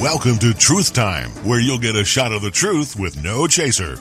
Welcome to Truth Time, where you'll get a shot of the truth with no chaser.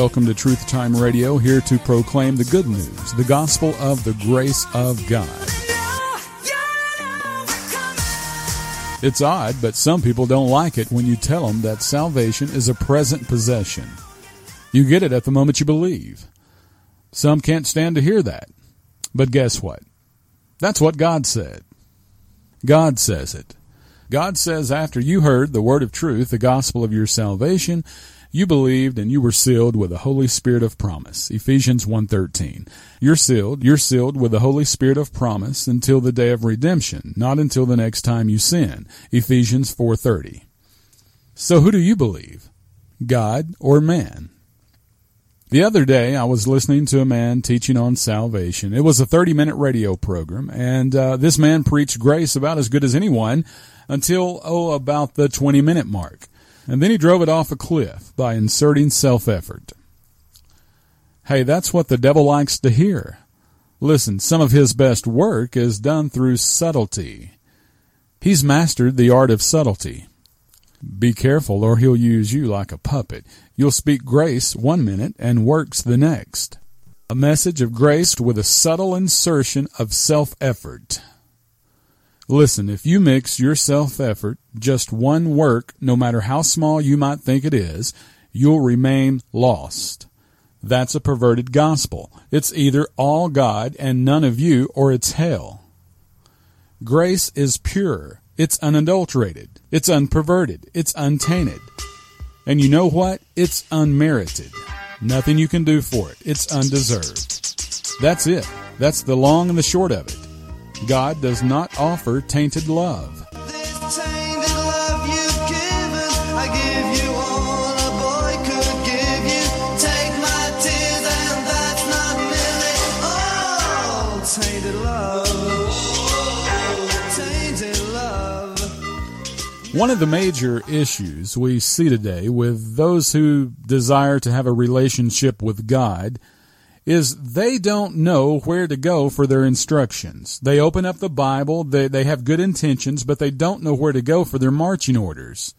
Welcome to Truth Time Radio, here to proclaim the good news, the gospel of the grace of God. It's odd, but some people don't like it when you tell them that salvation is a present possession. You get it at the moment you believe. Some can't stand to hear that. But guess what? That's what God said. God says it. God says after you heard the word of truth, the gospel of your salvation, you believed and you were sealed with the Holy Spirit of promise. Ephesians 1:13. You're sealed, you're sealed with the Holy Spirit of promise until the day of redemption, not until the next time you sin. Ephesians 4:30. So who do you believe? God or man? The other day, I was listening to a man teaching on salvation. It was a 30 minute radio program, and uh, this man preached grace about as good as anyone until, oh, about the 20 minute mark. And then he drove it off a cliff by inserting self effort. Hey, that's what the devil likes to hear. Listen, some of his best work is done through subtlety. He's mastered the art of subtlety. Be careful or he'll use you like a puppet. You'll speak grace one minute and works the next. A message of grace with a subtle insertion of self-effort. Listen, if you mix your self-effort, just one work, no matter how small you might think it is, you'll remain lost. That's a perverted gospel. It's either all God and none of you, or it's hell. Grace is pure. It's unadulterated. It's unperverted. It's untainted. And you know what? It's unmerited. Nothing you can do for it. It's undeserved. That's it. That's the long and the short of it. God does not offer tainted love. This tainted love you've given, I give you all a boy could give you. Take my tears, and that's not nearly all. Oh, tainted love, tainted love. One of the major issues we see today with those who desire to have a relationship with God is they don't know where to go for their instructions. They open up the Bible, they, they have good intentions, but they don't know where to go for their marching orders.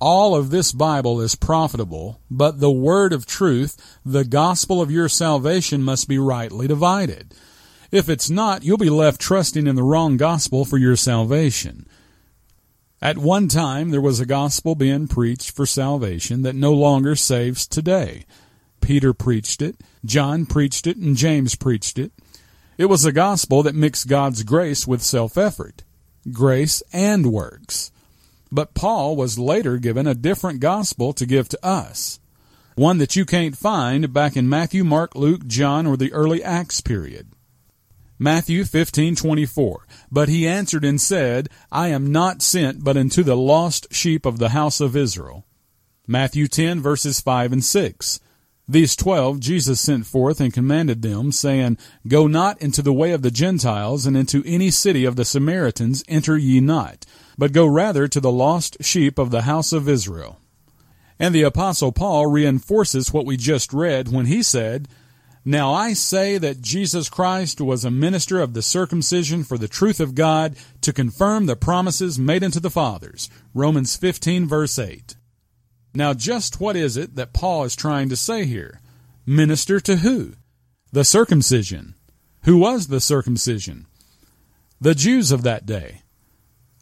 All of this Bible is profitable, but the word of truth, the gospel of your salvation must be rightly divided. If it's not, you'll be left trusting in the wrong gospel for your salvation. At one time, there was a gospel being preached for salvation that no longer saves today. Peter preached it, John preached it, and James preached it. It was a gospel that mixed God's grace with self effort, grace and works. But Paul was later given a different gospel to give to us. One that you can't find back in Matthew, Mark, Luke, John, or the early Acts period. Matthew 15:24 But he answered and said, I am not sent but unto the lost sheep of the house of Israel. Matthew 10 verses 5 and 6 These twelve Jesus sent forth and commanded them, saying, Go not into the way of the Gentiles, and into any city of the Samaritans enter ye not, but go rather to the lost sheep of the house of Israel. And the Apostle Paul reinforces what we just read when he said, Now I say that Jesus Christ was a minister of the circumcision for the truth of God to confirm the promises made unto the fathers. Romans 15 verse 8. Now, just what is it that Paul is trying to say here? Minister to who? The circumcision. Who was the circumcision? The Jews of that day.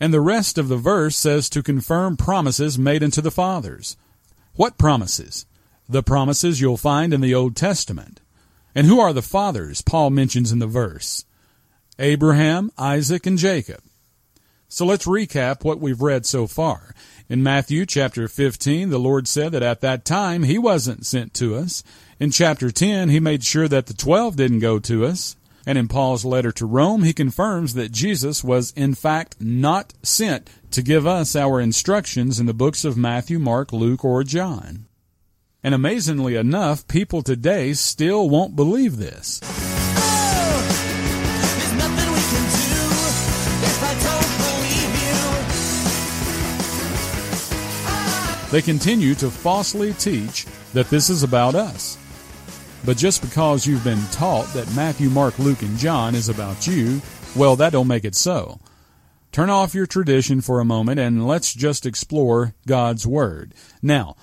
And the rest of the verse says to confirm promises made unto the fathers. What promises? The promises you'll find in the Old Testament. And who are the fathers Paul mentions in the verse? Abraham, Isaac, and Jacob. So let's recap what we've read so far. In Matthew chapter 15, the Lord said that at that time He wasn't sent to us. In chapter 10, He made sure that the twelve didn't go to us. And in Paul's letter to Rome, he confirms that Jesus was in fact not sent to give us our instructions in the books of Matthew, Mark, Luke, or John. And amazingly enough, people today still won't believe this. They continue to falsely teach that this is about us. But just because you've been taught that Matthew, Mark, Luke, and John is about you, well, that don't make it so. Turn off your tradition for a moment and let's just explore God's Word. Now,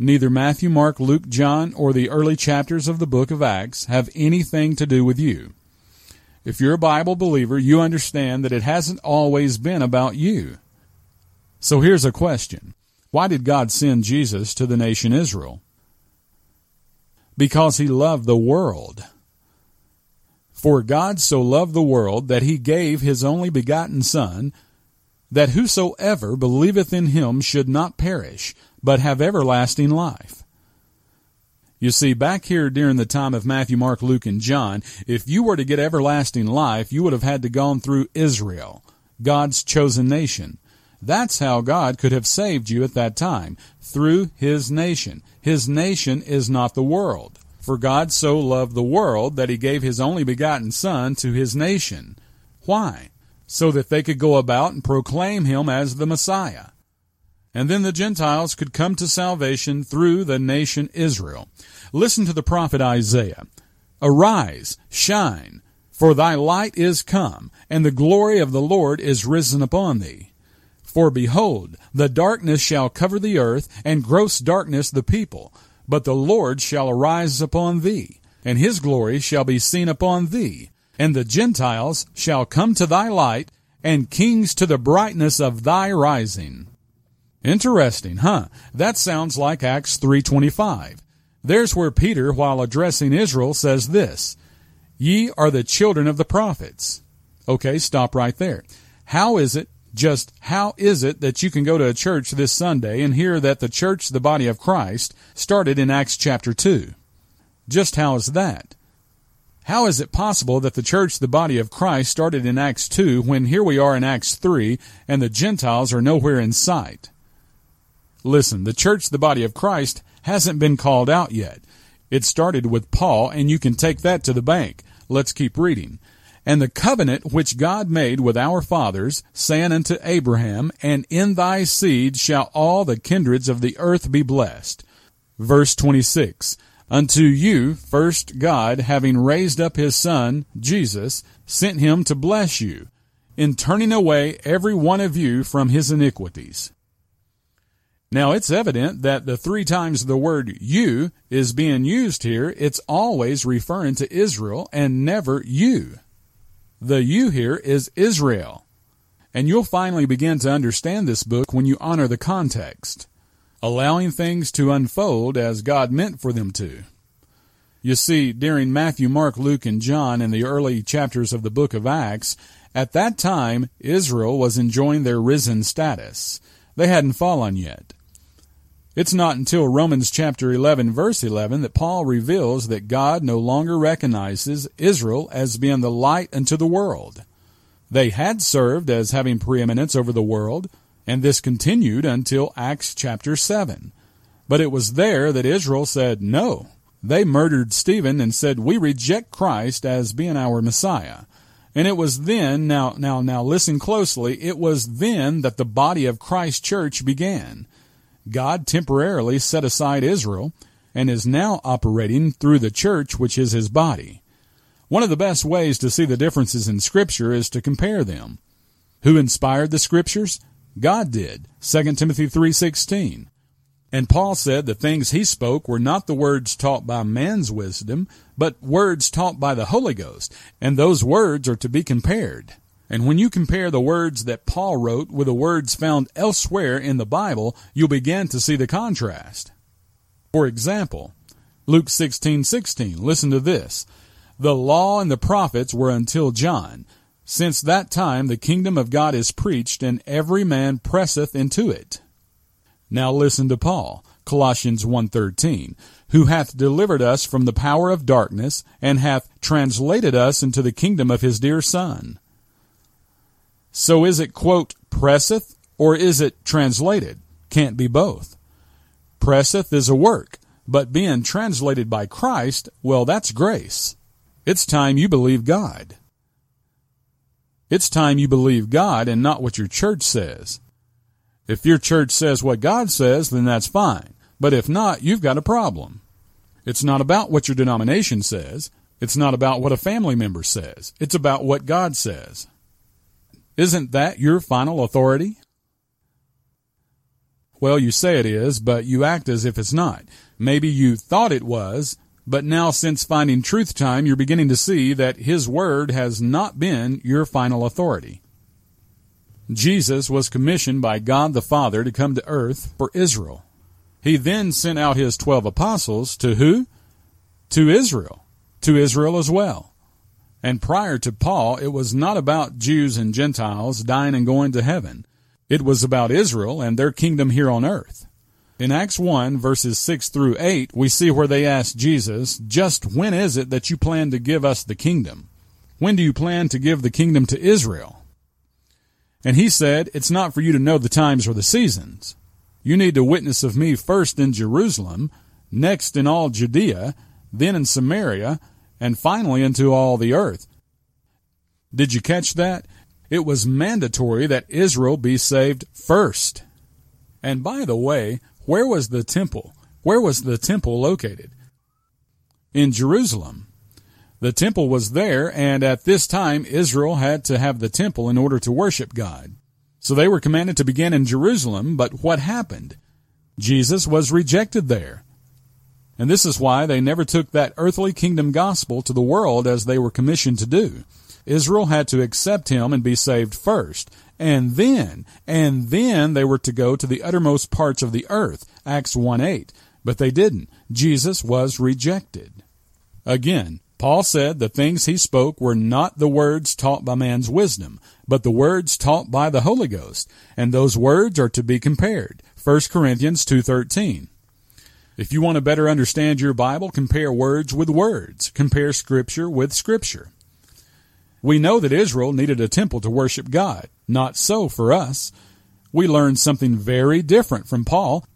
neither Matthew, Mark, Luke, John, or the early chapters of the book of Acts have anything to do with you. If you're a Bible believer, you understand that it hasn't always been about you. So here's a question. Why did God send Jesus to the nation Israel? Because he loved the world. For God so loved the world that he gave his only begotten Son, that whosoever believeth in him should not perish, but have everlasting life. You see, back here during the time of Matthew, Mark, Luke, and John, if you were to get everlasting life, you would have had to gone through Israel, God's chosen nation. That's how God could have saved you at that time, through His nation. His nation is not the world. For God so loved the world that He gave His only begotten Son to His nation. Why? So that they could go about and proclaim Him as the Messiah. And then the Gentiles could come to salvation through the nation Israel. Listen to the prophet Isaiah. Arise, shine, for thy light is come, and the glory of the Lord is risen upon thee. For behold, the darkness shall cover the earth, and gross darkness the people. But the Lord shall arise upon thee, and his glory shall be seen upon thee. And the Gentiles shall come to thy light, and kings to the brightness of thy rising. Interesting, huh? That sounds like Acts 3:25. There's where Peter while addressing Israel says this: Ye are the children of the prophets. Okay, stop right there. How is it just how is it that you can go to a church this Sunday and hear that the church, the body of Christ, started in Acts chapter 2? Just how is that? How is it possible that the church, the body of Christ, started in Acts 2 when here we are in Acts 3 and the Gentiles are nowhere in sight? Listen, the church, the body of Christ, hasn't been called out yet. It started with Paul, and you can take that to the bank. Let's keep reading. And the covenant which God made with our fathers, saying unto Abraham, And in thy seed shall all the kindreds of the earth be blessed. Verse 26. Unto you, first God, having raised up his Son, Jesus, sent him to bless you, in turning away every one of you from his iniquities. Now it's evident that the three times the word you is being used here, it's always referring to Israel and never you. The you here is Israel. And you'll finally begin to understand this book when you honor the context, allowing things to unfold as God meant for them to. You see, during Matthew, Mark, Luke, and John in the early chapters of the book of Acts, at that time Israel was enjoying their risen status. They hadn't fallen yet. It's not until Romans chapter 11 verse 11 that Paul reveals that God no longer recognizes Israel as being the light unto the world. They had served as having preeminence over the world, and this continued until Acts chapter 7. But it was there that Israel said, No, They murdered Stephen and said, We reject Christ as being our Messiah. And it was then, now, now, now listen closely, it was then that the body of Christ Church began. God temporarily set aside Israel and is now operating through the church, which is his body. One of the best ways to see the differences in Scripture is to compare them. Who inspired the Scriptures? God did. 2 Timothy 3:16. And Paul said the things he spoke were not the words taught by man's wisdom, but words taught by the Holy Ghost, and those words are to be compared. And when you compare the words that Paul wrote with the words found elsewhere in the Bible, you'll begin to see the contrast. For example, Luke 16:16, listen to this. The law and the prophets were until John. Since that time the kingdom of God is preached, and every man presseth into it. Now listen to Paul, Colossians 1:13, who hath delivered us from the power of darkness and hath translated us into the kingdom of his dear son. So is it quote presseth or is it translated? Can't be both. Presseth is a work, but being translated by Christ, well that's grace. It's time you believe God. It's time you believe God and not what your church says. If your church says what God says, then that's fine. But if not, you've got a problem. It's not about what your denomination says. It's not about what a family member says. It's about what God says. Isn't that your final authority? Well, you say it is, but you act as if it's not. Maybe you thought it was, but now since finding truth time, you're beginning to see that His Word has not been your final authority. Jesus was commissioned by God the Father to come to earth for Israel. He then sent out his twelve apostles to who? To Israel. To Israel as well. And prior to Paul, it was not about Jews and Gentiles dying and going to heaven. It was about Israel and their kingdom here on earth. In Acts 1 verses 6 through 8, we see where they asked Jesus, just when is it that you plan to give us the kingdom? When do you plan to give the kingdom to Israel? And he said, It's not for you to know the times or the seasons. You need to witness of me first in Jerusalem, next in all Judea, then in Samaria, and finally into all the earth. Did you catch that? It was mandatory that Israel be saved first. And by the way, where was the temple? Where was the temple located? In Jerusalem. The temple was there, and at this time Israel had to have the temple in order to worship God. So they were commanded to begin in Jerusalem, but what happened? Jesus was rejected there. And this is why they never took that earthly kingdom gospel to the world as they were commissioned to do. Israel had to accept him and be saved first. And then, and then they were to go to the uttermost parts of the earth, Acts 1 8. But they didn't. Jesus was rejected. Again, Paul said the things he spoke were not the words taught by man's wisdom, but the words taught by the Holy Ghost, and those words are to be compared. 1 Corinthians 2:13. If you want to better understand your Bible, compare words with words, compare scripture with scripture. We know that Israel needed a temple to worship God. Not so for us. We learn something very different from Paul.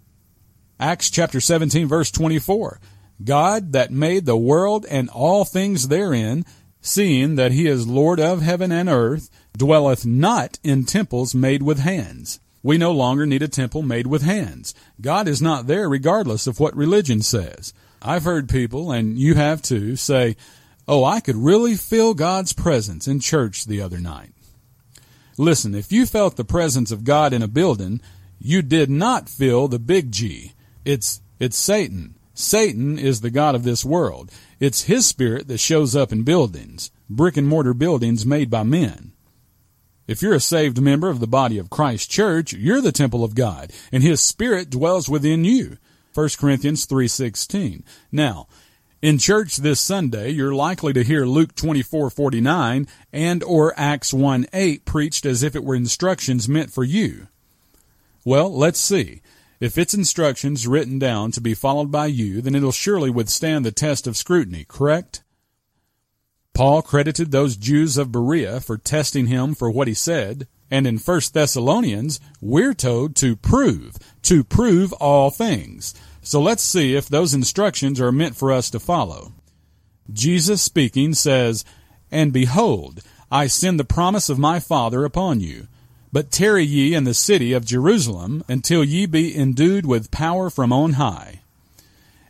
Acts chapter 17 verse 24. God that made the world and all things therein, seeing that he is Lord of heaven and earth, dwelleth not in temples made with hands. We no longer need a temple made with hands. God is not there regardless of what religion says. I've heard people, and you have too, say, Oh, I could really feel God's presence in church the other night. Listen, if you felt the presence of God in a building, you did not feel the big G. It's, it's Satan. Satan is the God of this world. It's his spirit that shows up in buildings, brick and mortar buildings made by men. If you're a saved member of the body of Christ Church, you're the temple of God, and his spirit dwells within you. 1 Corinthians 3:16. Now, in church this Sunday, you're likely to hear Luke 24:49 and or Acts 1:8 preached as if it were instructions meant for you. Well, let's see. If it's instructions written down to be followed by you, then it'll surely withstand the test of scrutiny, correct? Paul credited those Jews of Berea for testing him for what he said, and in 1 Thessalonians, we're told to prove, to prove all things. So let's see if those instructions are meant for us to follow. Jesus speaking says, And behold, I send the promise of my Father upon you. But tarry ye in the city of Jerusalem until ye be endued with power from on high.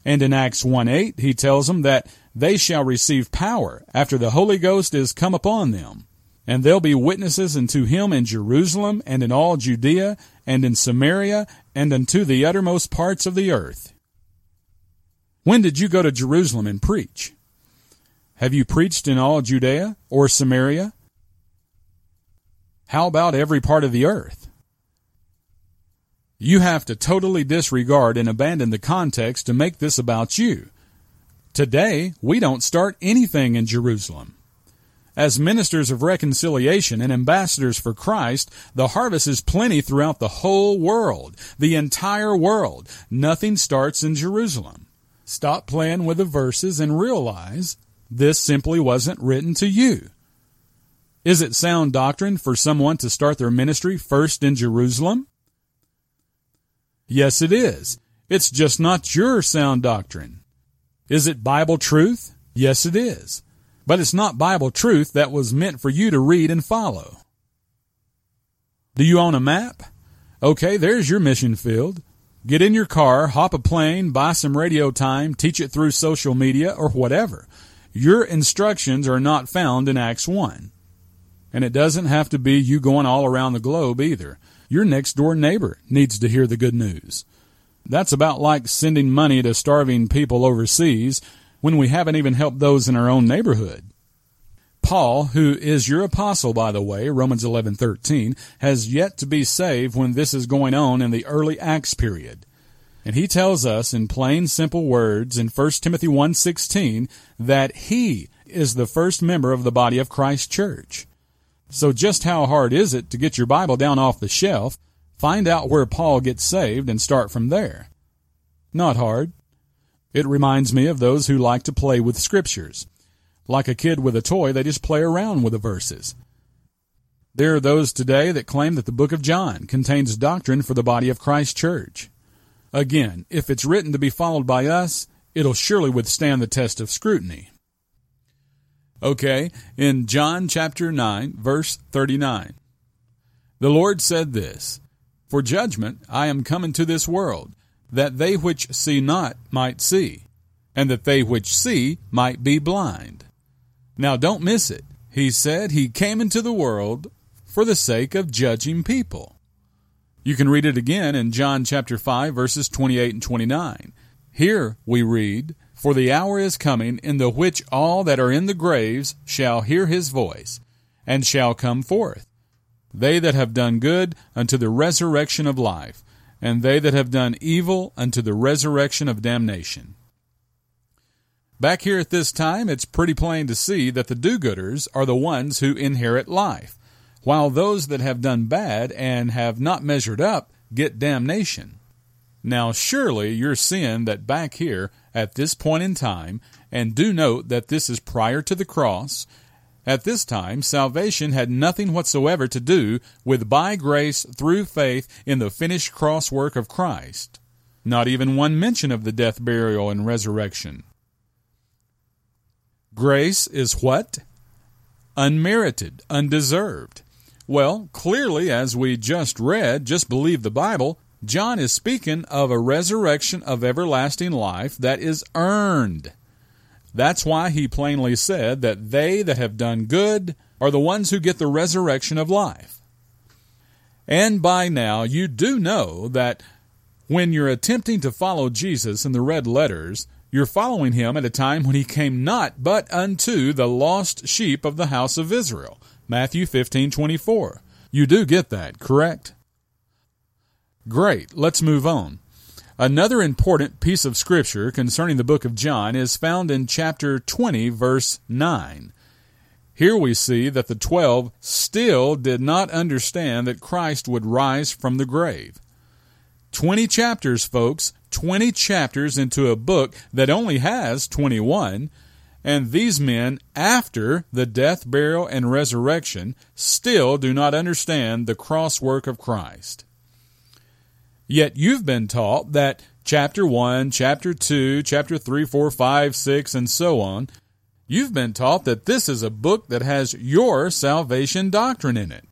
And in Acts 1 8, he tells them that they shall receive power after the Holy Ghost is come upon them. And they'll be witnesses unto him in Jerusalem and in all Judea and in Samaria and unto the uttermost parts of the earth. When did you go to Jerusalem and preach? Have you preached in all Judea or Samaria? How about every part of the earth? You have to totally disregard and abandon the context to make this about you. Today, we don't start anything in Jerusalem. As ministers of reconciliation and ambassadors for Christ, the harvest is plenty throughout the whole world, the entire world. Nothing starts in Jerusalem. Stop playing with the verses and realize this simply wasn't written to you. Is it sound doctrine for someone to start their ministry first in Jerusalem? Yes, it is. It's just not your sound doctrine. Is it Bible truth? Yes, it is. But it's not Bible truth that was meant for you to read and follow. Do you own a map? Okay, there's your mission field. Get in your car, hop a plane, buy some radio time, teach it through social media or whatever. Your instructions are not found in Acts 1. And it doesn't have to be you going all around the globe either. Your next door neighbor needs to hear the good news. That's about like sending money to starving people overseas when we haven't even helped those in our own neighborhood. Paul, who is your apostle by the way, Romans 11:13, has yet to be saved when this is going on in the early Acts period. And he tells us in plain simple words in 1 Timothy 1:16 that he is the first member of the body of Christ church. So just how hard is it to get your Bible down off the shelf, find out where Paul gets saved and start from there? Not hard. It reminds me of those who like to play with scriptures. Like a kid with a toy, they just play around with the verses. There are those today that claim that the book of John contains doctrine for the body of Christ church. Again, if it's written to be followed by us, it'll surely withstand the test of scrutiny. Okay, in John chapter 9, verse 39. The Lord said this, For judgment I am come into this world, that they which see not might see, and that they which see might be blind. Now don't miss it. He said he came into the world for the sake of judging people. You can read it again in John chapter 5 verses 28 and 29. Here we read, For the hour is coming in the which all that are in the graves shall hear his voice, and shall come forth. They that have done good unto the resurrection of life, and they that have done evil unto the resurrection of damnation. Back here at this time, it's pretty plain to see that the do gooders are the ones who inherit life, while those that have done bad and have not measured up get damnation. Now, surely you're seeing that back here at this point in time, and do note that this is prior to the cross, at this time, salvation had nothing whatsoever to do with by grace through faith in the finished cross work of Christ. Not even one mention of the death, burial, and resurrection. Grace is what? Unmerited, undeserved. Well, clearly, as we just read, just believe the Bible, John is speaking of a resurrection of everlasting life that is earned. That's why he plainly said that they that have done good are the ones who get the resurrection of life. And by now, you do know that when you're attempting to follow Jesus in the red letters, you're following him at a time when he came not but unto the lost sheep of the house of Israel. Matthew 15:24. You do get that, correct? Great. Let's move on. Another important piece of scripture concerning the book of John is found in chapter 20, verse 9. Here we see that the twelve still did not understand that Christ would rise from the grave. 20 chapters, folks, 20 chapters into a book that only has 21, and these men, after the death, burial, and resurrection, still do not understand the cross work of Christ. Yet you've been taught that chapter 1, chapter 2, chapter 3, 4, 5, 6, and so on, you've been taught that this is a book that has your salvation doctrine in it.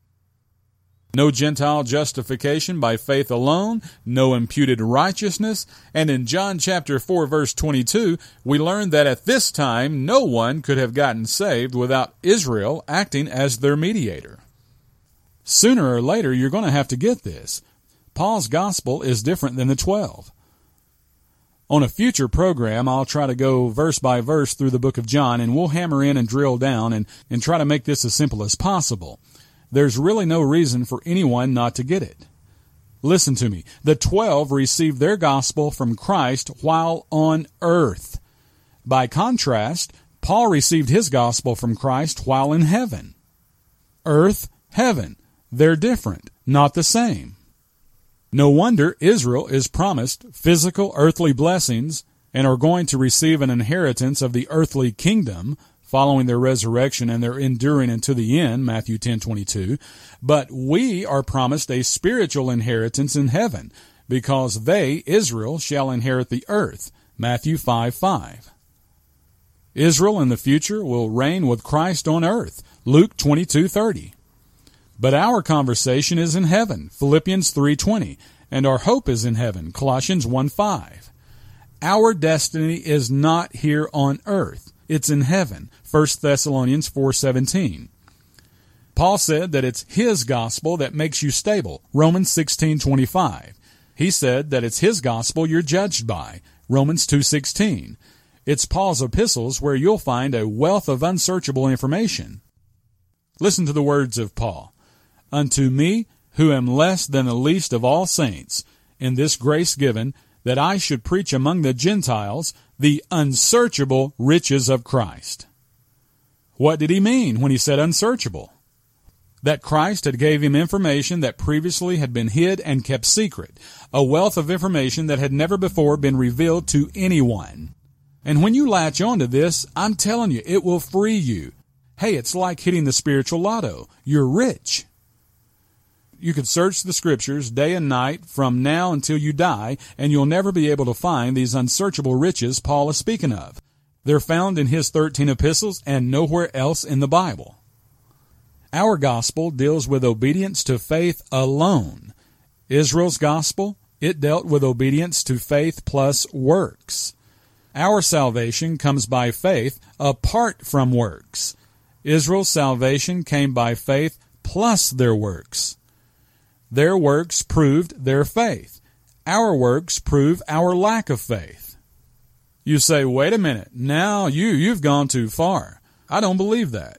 No Gentile justification by faith alone, no imputed righteousness, and in John chapter 4 verse 22, we learn that at this time no one could have gotten saved without Israel acting as their mediator. Sooner or later you're going to have to get this. Paul's gospel is different than the 12. On a future program, I'll try to go verse by verse through the book of John and we'll hammer in and drill down and, and try to make this as simple as possible there's really no reason for anyone not to get it. Listen to me. The twelve received their gospel from Christ while on earth. By contrast, Paul received his gospel from Christ while in heaven. Earth, heaven. They're different, not the same. No wonder Israel is promised physical earthly blessings and are going to receive an inheritance of the earthly kingdom following their resurrection and their enduring unto the end, Matthew 10:22, but we are promised a spiritual inheritance in heaven, because they, Israel, shall inherit the earth, Matthew 5:5. Israel in the future will reign with Christ on earth, Luke 22:30. But our conversation is in heaven, Philippians 3:20, and our hope is in heaven, Colossians 1:5. Our destiny is not here on earth. It's in heaven. 1 Thessalonians 4:17. Paul said that it's his gospel that makes you stable. Romans 16:25. He said that it's his gospel you're judged by. Romans 2:16. It's Paul's epistles where you'll find a wealth of unsearchable information. Listen to the words of Paul. Unto me, who am less than the least of all saints, in this grace given, that I should preach among the Gentiles the unsearchable riches of Christ. What did he mean when he said unsearchable? That Christ had gave him information that previously had been hid and kept secret, a wealth of information that had never before been revealed to anyone. And when you latch onto this, I'm telling you, it will free you. Hey, it's like hitting the spiritual lotto. You're rich. You could search the scriptures day and night from now until you die, and you'll never be able to find these unsearchable riches Paul is speaking of. They're found in his 13 epistles and nowhere else in the Bible. Our gospel deals with obedience to faith alone. Israel's gospel, it dealt with obedience to faith plus works. Our salvation comes by faith apart from works. Israel's salvation came by faith plus their works. Their works proved their faith. Our works prove our lack of faith. You say, wait a minute, now you, you've gone too far. I don't believe that.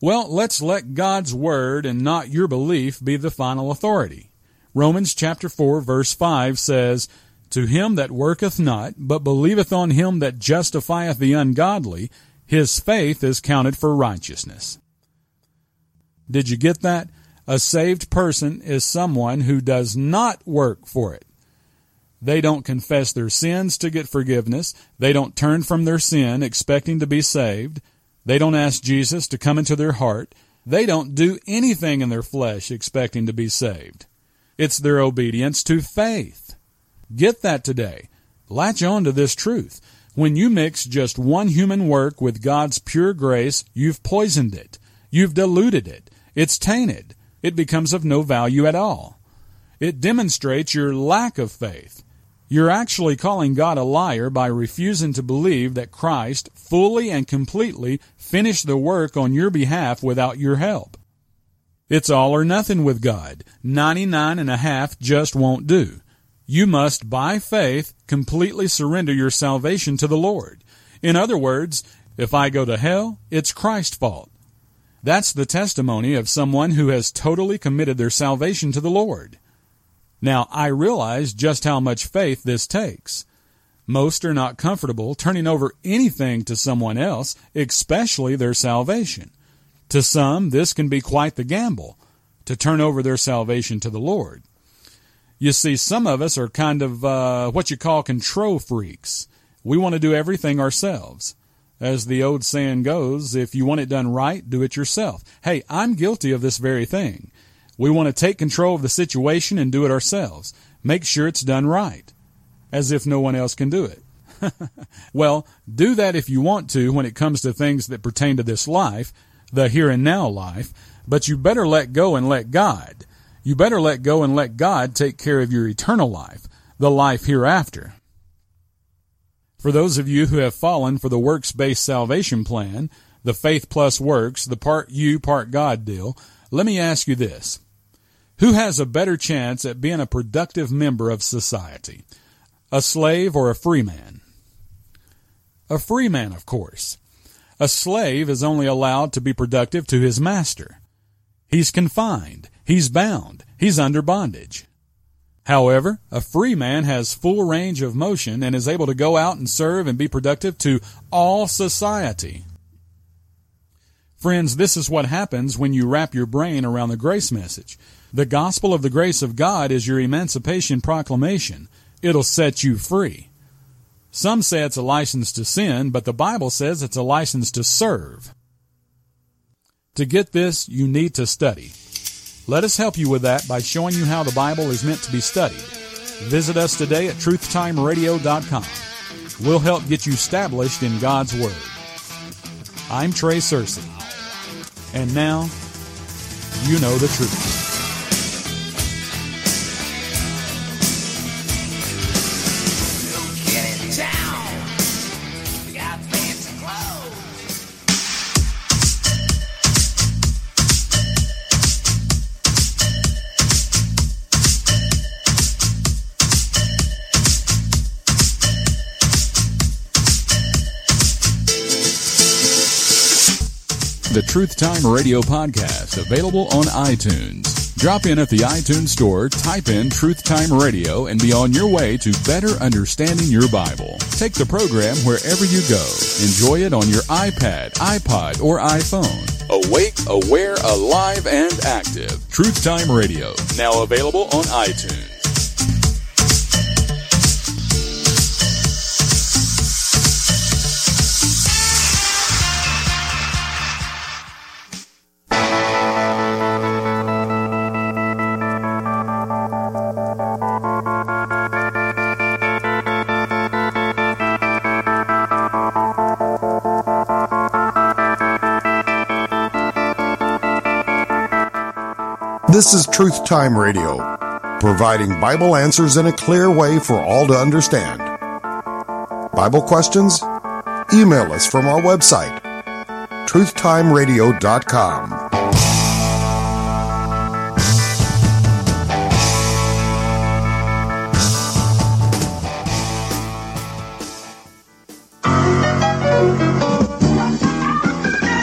Well, let's let God's word and not your belief be the final authority. Romans chapter 4 verse 5 says, To him that worketh not, but believeth on him that justifieth the ungodly, his faith is counted for righteousness. Did you get that? A saved person is someone who does not work for it. They don't confess their sins to get forgiveness. They don't turn from their sin expecting to be saved. They don't ask Jesus to come into their heart. They don't do anything in their flesh expecting to be saved. It's their obedience to faith. Get that today. Latch on to this truth. When you mix just one human work with God's pure grace, you've poisoned it. You've diluted it. It's tainted. It becomes of no value at all. It demonstrates your lack of faith. You're actually calling God a liar by refusing to believe that Christ fully and completely finished the work on your behalf without your help. It's all or nothing with God. 99 and a half just won't do. You must, by faith, completely surrender your salvation to the Lord. In other words, if I go to hell, it's Christ's fault. That's the testimony of someone who has totally committed their salvation to the Lord. Now, I realize just how much faith this takes. Most are not comfortable turning over anything to someone else, especially their salvation. To some, this can be quite the gamble, to turn over their salvation to the Lord. You see, some of us are kind of uh, what you call control freaks. We want to do everything ourselves. As the old saying goes, if you want it done right, do it yourself. Hey, I'm guilty of this very thing. We want to take control of the situation and do it ourselves. Make sure it's done right. as if no one else can do it. well, do that if you want to when it comes to things that pertain to this life, the here and now life, but you better let go and let God. You better let go and let God take care of your eternal life, the life hereafter. For those of you who have fallen for the works based salvation plan, the faith plus works, the part you, part God deal, let me ask you this. Who has a better chance at being a productive member of society? A slave or a free man? A free man, of course. A slave is only allowed to be productive to his master. He's confined. He's bound. He's under bondage. However, a free man has full range of motion and is able to go out and serve and be productive to all society. Friends, this is what happens when you wrap your brain around the grace message. The gospel of the grace of God is your emancipation proclamation. It'll set you free. Some say it's a license to sin, but the Bible says it's a license to serve. To get this, you need to study. Let us help you with that by showing you how the Bible is meant to be studied. Visit us today at truthtimeradio.com. We'll help get you established in God's Word. I'm Trey Cersey. And now, you know the truth. The Truth Time Radio podcast, available on iTunes. Drop in at the iTunes store, type in Truth Time Radio, and be on your way to better understanding your Bible. Take the program wherever you go. Enjoy it on your iPad, iPod, or iPhone. Awake, aware, alive, and active. Truth Time Radio, now available on iTunes. This is Truth Time Radio, providing Bible answers in a clear way for all to understand. Bible questions? Email us from our website, truthtimeradio.com.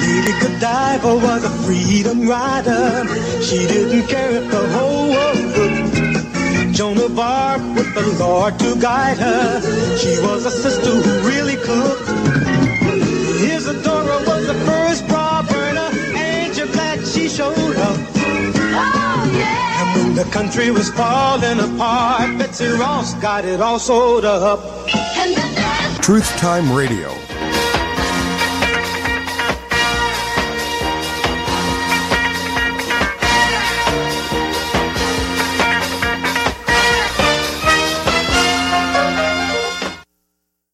Lady Godiva was a freedom rider. She didn't care if the whole world looked. Joan of Arc with the Lord to guide her. She was a sister who really cooked. Isadora was the first bra burner. Angel Black, she showed up. Oh, and when the country was falling apart, Betsy Ross got it all sewed up. Truth Time Radio,